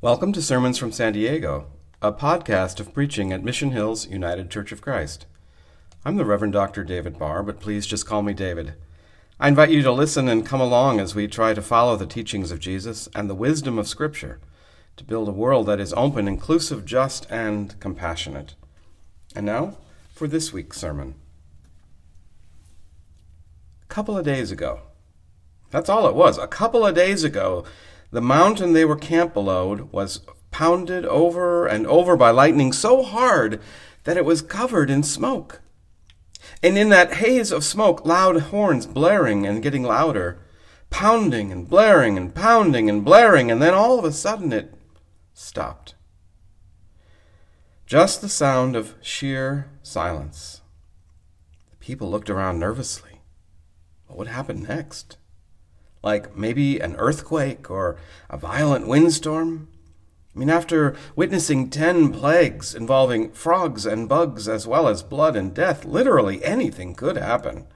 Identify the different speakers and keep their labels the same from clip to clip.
Speaker 1: Welcome to Sermons from San Diego, a podcast of preaching at Mission Hills United Church of Christ. I'm the Reverend Dr. David Barr, but please just call me David. I invite you to listen and come along as we try to follow the teachings of Jesus and the wisdom of Scripture to build a world that is open, inclusive, just, and compassionate. And now for this week's sermon. A couple of days ago, that's all it was, a couple of days ago, the mountain they were camped below was pounded over and over by lightning so hard that it was covered in smoke. And in that haze of smoke, loud horns blaring and getting louder, pounding and blaring and pounding and blaring, and then all of a sudden it stopped. Just the sound of sheer silence. The people looked around nervously. What would happen next? Like maybe an earthquake or a violent windstorm? I mean, after witnessing ten plagues involving frogs and bugs as well as blood and death, literally anything could happen.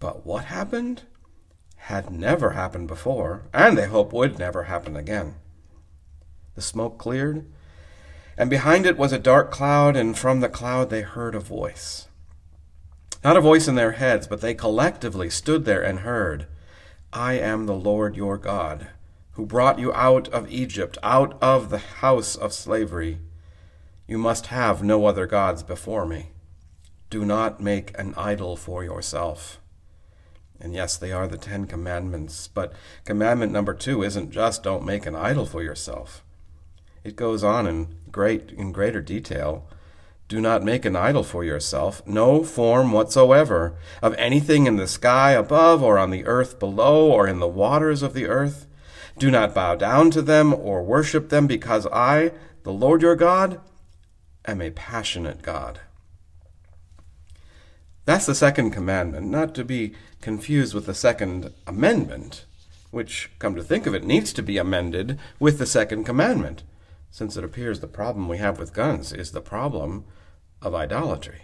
Speaker 1: But what happened had never happened before, and they hope would never happen again. The smoke cleared, and behind it was a dark cloud, and from the cloud they heard a voice. Not a voice in their heads, but they collectively stood there and heard. I am the Lord your God, who brought you out of Egypt, out of the house of slavery. You must have no other gods before me. Do not make an idol for yourself. And yes, they are the Ten Commandments, but commandment number two isn't just don't make an idol for yourself. It goes on in great in greater detail. Do not make an idol for yourself, no form whatsoever, of anything in the sky above, or on the earth below, or in the waters of the earth. Do not bow down to them or worship them, because I, the Lord your God, am a passionate God. That's the second commandment, not to be confused with the second amendment, which, come to think of it, needs to be amended with the second commandment since it appears the problem we have with guns is the problem of idolatry.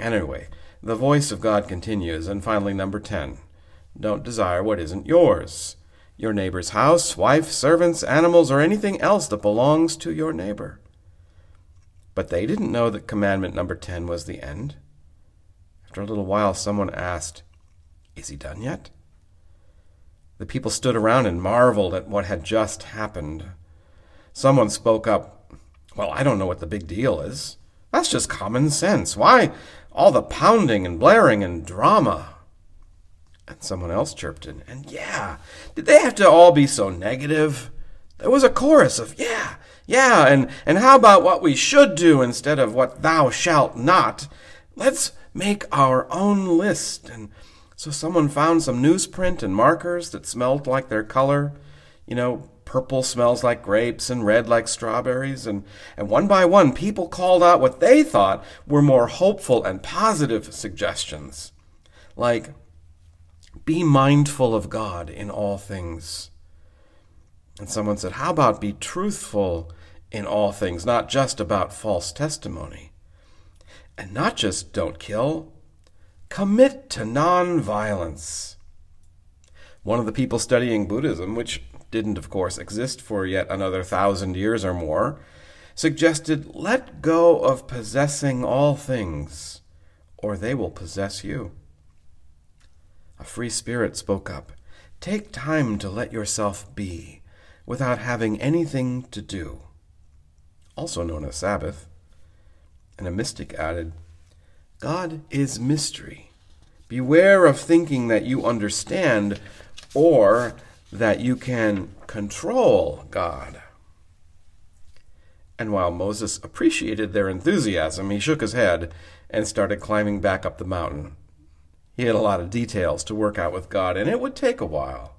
Speaker 1: Anyway, the voice of God continues, and finally, number 10 don't desire what isn't yours your neighbor's house, wife, servants, animals, or anything else that belongs to your neighbor. But they didn't know that commandment number 10 was the end. After a little while, someone asked, Is he done yet? The people stood around and marveled at what had just happened. Someone spoke up, Well, I don't know what the big deal is. That's just common sense. Why all the pounding and blaring and drama? And someone else chirped in, and yeah, did they have to all be so negative? There was a chorus of yeah, yeah, and, and how about what we should do instead of what thou shalt not? Let's make our own list. And so someone found some newsprint and markers that smelled like their color, you know, Purple smells like grapes and red like strawberries. And, and one by one, people called out what they thought were more hopeful and positive suggestions, like, be mindful of God in all things. And someone said, How about be truthful in all things, not just about false testimony? And not just don't kill, commit to nonviolence. One of the people studying Buddhism, which didn't, of course, exist for yet another thousand years or more, suggested let go of possessing all things, or they will possess you. A free spirit spoke up Take time to let yourself be, without having anything to do, also known as Sabbath. And a mystic added, God is mystery. Beware of thinking that you understand or that you can control God. And while Moses appreciated their enthusiasm, he shook his head and started climbing back up the mountain. He had a lot of details to work out with God, and it would take a while.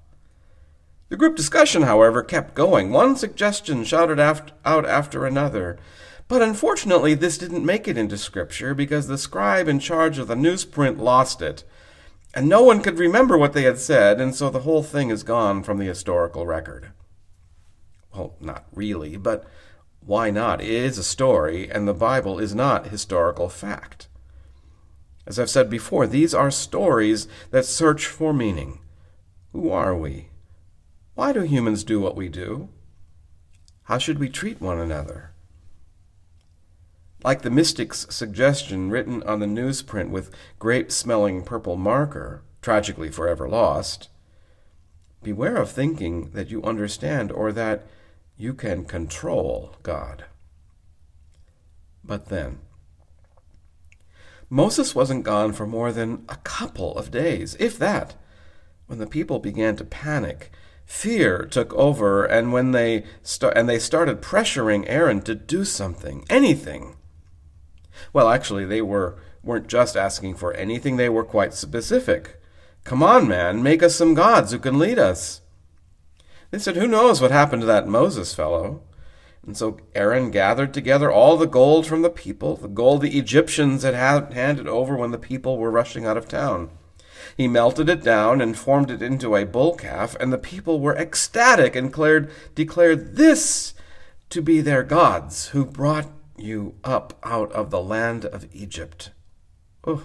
Speaker 1: The group discussion, however, kept going, one suggestion shouted out after another. But unfortunately, this didn't make it into Scripture because the scribe in charge of the newsprint lost it and no one could remember what they had said, and so the whole thing is gone from the historical record. Well, not really, but why not? It is a story, and the Bible is not historical fact. As I've said before, these are stories that search for meaning. Who are we? Why do humans do what we do? How should we treat one another? Like the mystic's suggestion written on the newsprint with grape smelling purple marker, tragically forever lost, beware of thinking that you understand or that you can control God. But then, Moses wasn't gone for more than a couple of days, if that, when the people began to panic. Fear took over, and when they st- and they started pressuring Aaron to do something, anything. Well, actually, they were weren't just asking for anything; they were quite specific. Come on, man, make us some gods who can lead us. They said, Who knows what happened to that Moses fellow? And so Aaron gathered together all the gold from the people, the gold the Egyptians had handed over when the people were rushing out of town. He melted it down and formed it into a bull calf, and the people were ecstatic and declared, declared this to be their gods who brought you up out of the land of Egypt. Oh,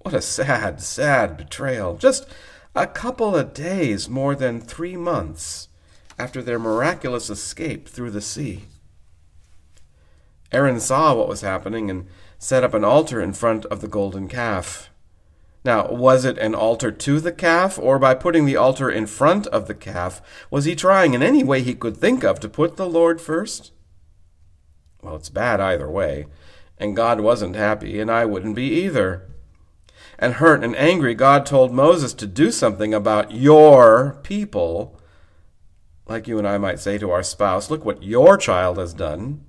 Speaker 1: what a sad, sad betrayal. Just a couple of days, more than three months after their miraculous escape through the sea. Aaron saw what was happening and set up an altar in front of the golden calf. Now, was it an altar to the calf, or by putting the altar in front of the calf, was he trying in any way he could think of to put the Lord first? Well, it's bad either way, and God wasn't happy, and I wouldn't be either. And hurt and angry, God told Moses to do something about your people like you and I might say to our spouse, Look what your child has done.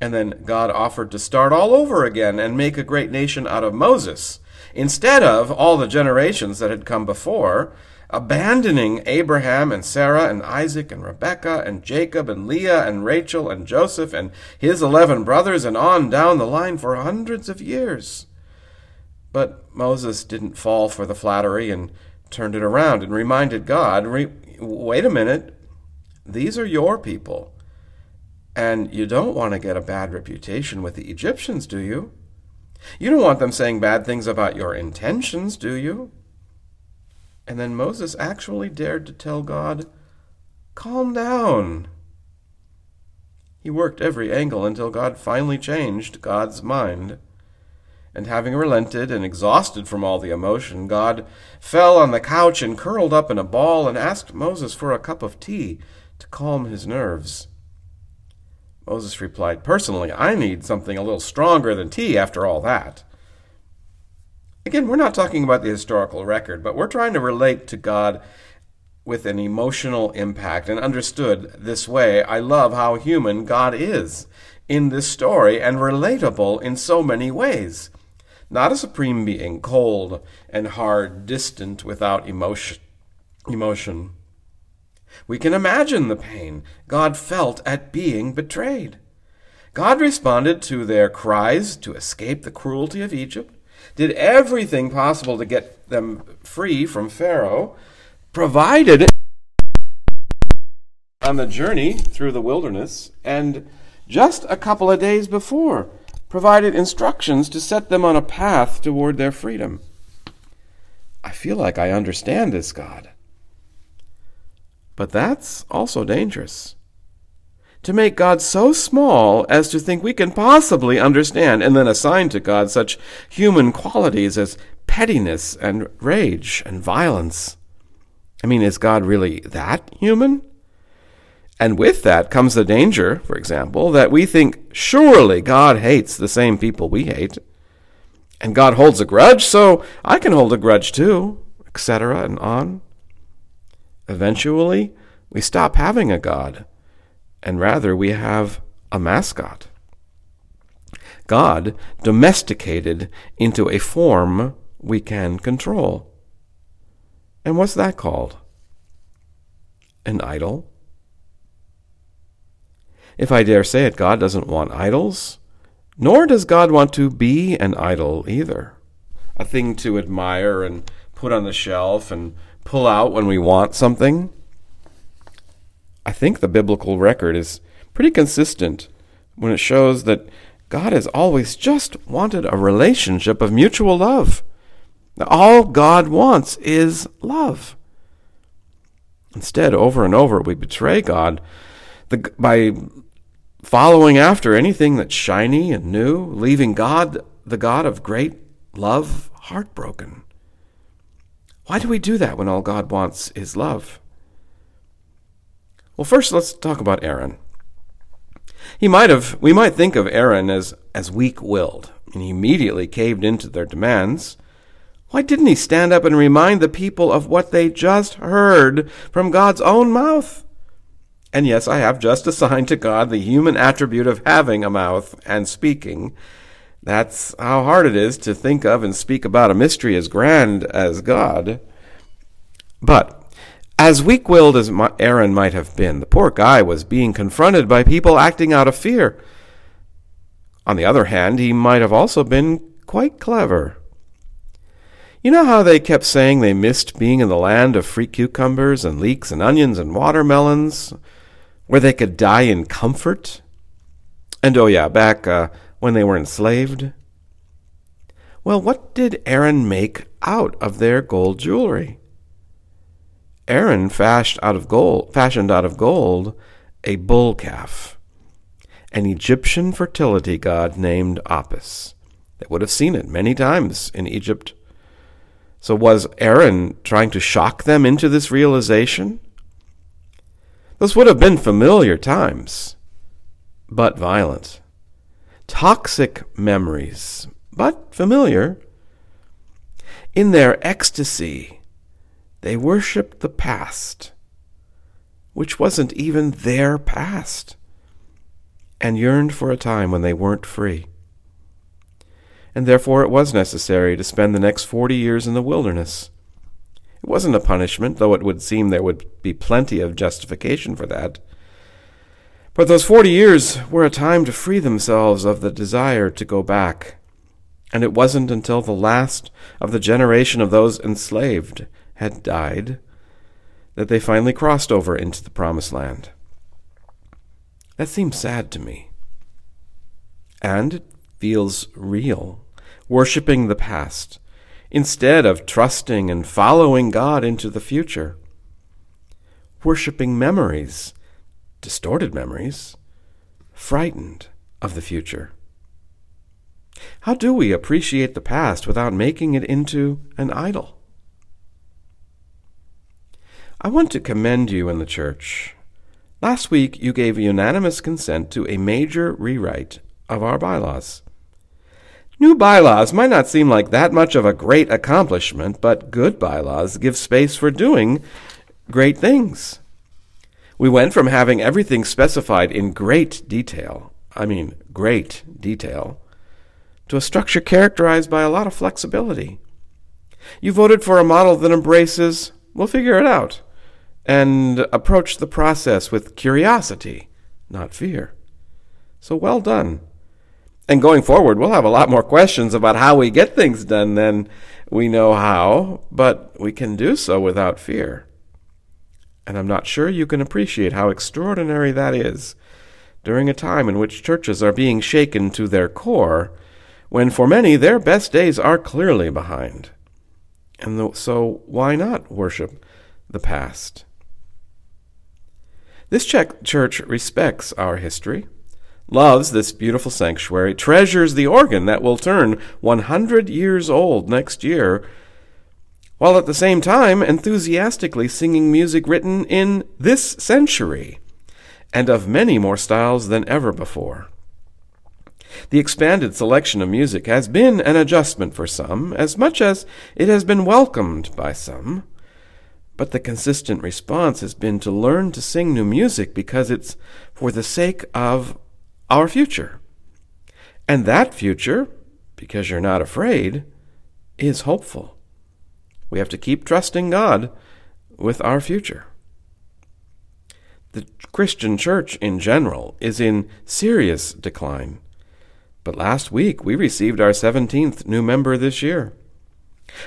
Speaker 1: And then God offered to start all over again and make a great nation out of Moses, instead of all the generations that had come before, abandoning Abraham and Sarah and Isaac and Rebekah and Jacob and Leah and Rachel and Joseph and his eleven brothers and on down the line for hundreds of years. But Moses didn't fall for the flattery and turned it around and reminded God, wait a minute, these are your people. And you don't want to get a bad reputation with the Egyptians, do you? You don't want them saying bad things about your intentions, do you? And then Moses actually dared to tell God, Calm down. He worked every angle until God finally changed God's mind. And having relented and exhausted from all the emotion, God fell on the couch and curled up in a ball and asked Moses for a cup of tea to calm his nerves. Moses replied, Personally, I need something a little stronger than tea after all that. Again, we're not talking about the historical record, but we're trying to relate to God with an emotional impact and understood this way. I love how human God is in this story and relatable in so many ways not a supreme being, cold and hard, distant, without emotion. emotion. We can imagine the pain God felt at being betrayed. God responded to their cries to escape the cruelty of Egypt, did everything possible to get them free from Pharaoh, provided on the journey through the wilderness, and just a couple of days before, provided instructions to set them on a path toward their freedom. I feel like I understand this God. But that's also dangerous. To make God so small as to think we can possibly understand and then assign to God such human qualities as pettiness and rage and violence. I mean, is God really that human? And with that comes the danger, for example, that we think surely God hates the same people we hate. And God holds a grudge, so I can hold a grudge too, etc., and on. Eventually, we stop having a God, and rather we have a mascot. God domesticated into a form we can control. And what's that called? An idol? If I dare say it, God doesn't want idols, nor does God want to be an idol either. A thing to admire and put on the shelf and pull out when we want something. I think the biblical record is pretty consistent when it shows that God has always just wanted a relationship of mutual love. All God wants is love. Instead, over and over, we betray God by following after anything that's shiny and new, leaving God, the God of great love, heartbroken. Why do we do that when all God wants is love? Well, first let's talk about Aaron. He might have we might think of Aaron as as weak-willed, and he immediately caved into their demands. Why didn't he stand up and remind the people of what they just heard from God's own mouth? And yes, I have just assigned to God the human attribute of having a mouth and speaking. That's how hard it is to think of and speak about a mystery as grand as God. But as weak willed as Aaron might have been, the poor guy was being confronted by people acting out of fear. On the other hand, he might have also been quite clever. You know how they kept saying they missed being in the land of free cucumbers and leeks and onions and watermelons, where they could die in comfort? And oh, yeah, back uh, when they were enslaved? Well, what did Aaron make out of their gold jewelry? Aaron fashioned out of gold, fashioned out of gold a bull calf, an Egyptian fertility god named Apis. They would have seen it many times in Egypt. So was Aaron trying to shock them into this realization? Those would have been familiar times, but violent. Toxic memories, but familiar. In their ecstasy, they worshiped the past, which wasn't even their past, and yearned for a time when they weren't free. And therefore it was necessary to spend the next forty years in the wilderness. It wasn't a punishment, though it would seem there would be plenty of justification for that. But those forty years were a time to free themselves of the desire to go back. And it wasn't until the last of the generation of those enslaved had died, that they finally crossed over into the Promised Land. That seems sad to me. And it feels real, worshiping the past, instead of trusting and following God into the future. Worshipping memories, distorted memories, frightened of the future. How do we appreciate the past without making it into an idol? I want to commend you in the church. Last week you gave unanimous consent to a major rewrite of our bylaws. New bylaws might not seem like that much of a great accomplishment, but good bylaws give space for doing great things. We went from having everything specified in great detail, I mean great detail, to a structure characterized by a lot of flexibility. You voted for a model that embraces, we'll figure it out, and approach the process with curiosity, not fear. So well done. And going forward, we'll have a lot more questions about how we get things done than we know how, but we can do so without fear. And I'm not sure you can appreciate how extraordinary that is during a time in which churches are being shaken to their core, when for many their best days are clearly behind. And so, why not worship the past? This church respects our history, loves this beautiful sanctuary, treasures the organ that will turn 100 years old next year, while at the same time enthusiastically singing music written in this century and of many more styles than ever before. The expanded selection of music has been an adjustment for some, as much as it has been welcomed by some. But the consistent response has been to learn to sing new music because it's for the sake of our future. And that future, because you're not afraid, is hopeful. We have to keep trusting God with our future. The Christian church in general is in serious decline. But last week we received our 17th new member this year.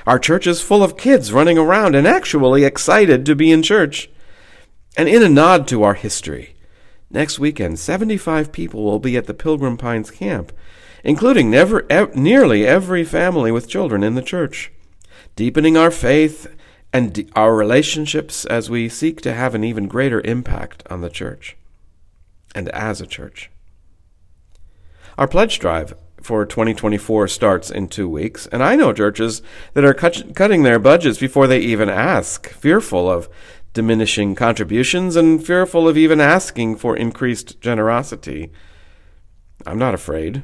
Speaker 1: Our church is full of kids running around and actually excited to be in church. And in a nod to our history, next weekend 75 people will be at the Pilgrim Pines camp, including never, e- nearly every family with children in the church, deepening our faith and our relationships as we seek to have an even greater impact on the church and as a church. Our pledge drive for 2024 starts in two weeks, and I know churches that are cut- cutting their budgets before they even ask, fearful of diminishing contributions and fearful of even asking for increased generosity. I'm not afraid.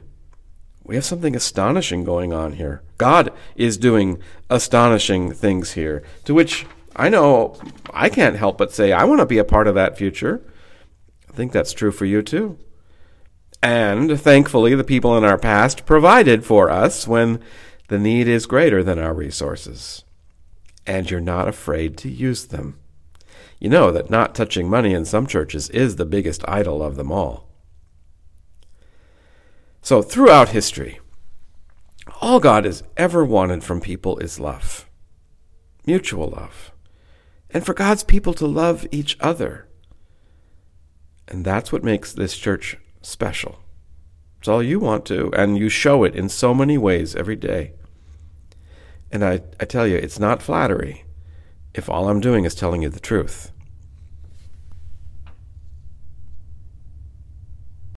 Speaker 1: We have something astonishing going on here. God is doing astonishing things here, to which I know I can't help but say, I want to be a part of that future. I think that's true for you too. And thankfully, the people in our past provided for us when the need is greater than our resources. And you're not afraid to use them. You know that not touching money in some churches is the biggest idol of them all. So, throughout history, all God has ever wanted from people is love, mutual love, and for God's people to love each other. And that's what makes this church special. It's all you want to, and you show it in so many ways every day. And I, I tell you, it's not flattery if all I'm doing is telling you the truth.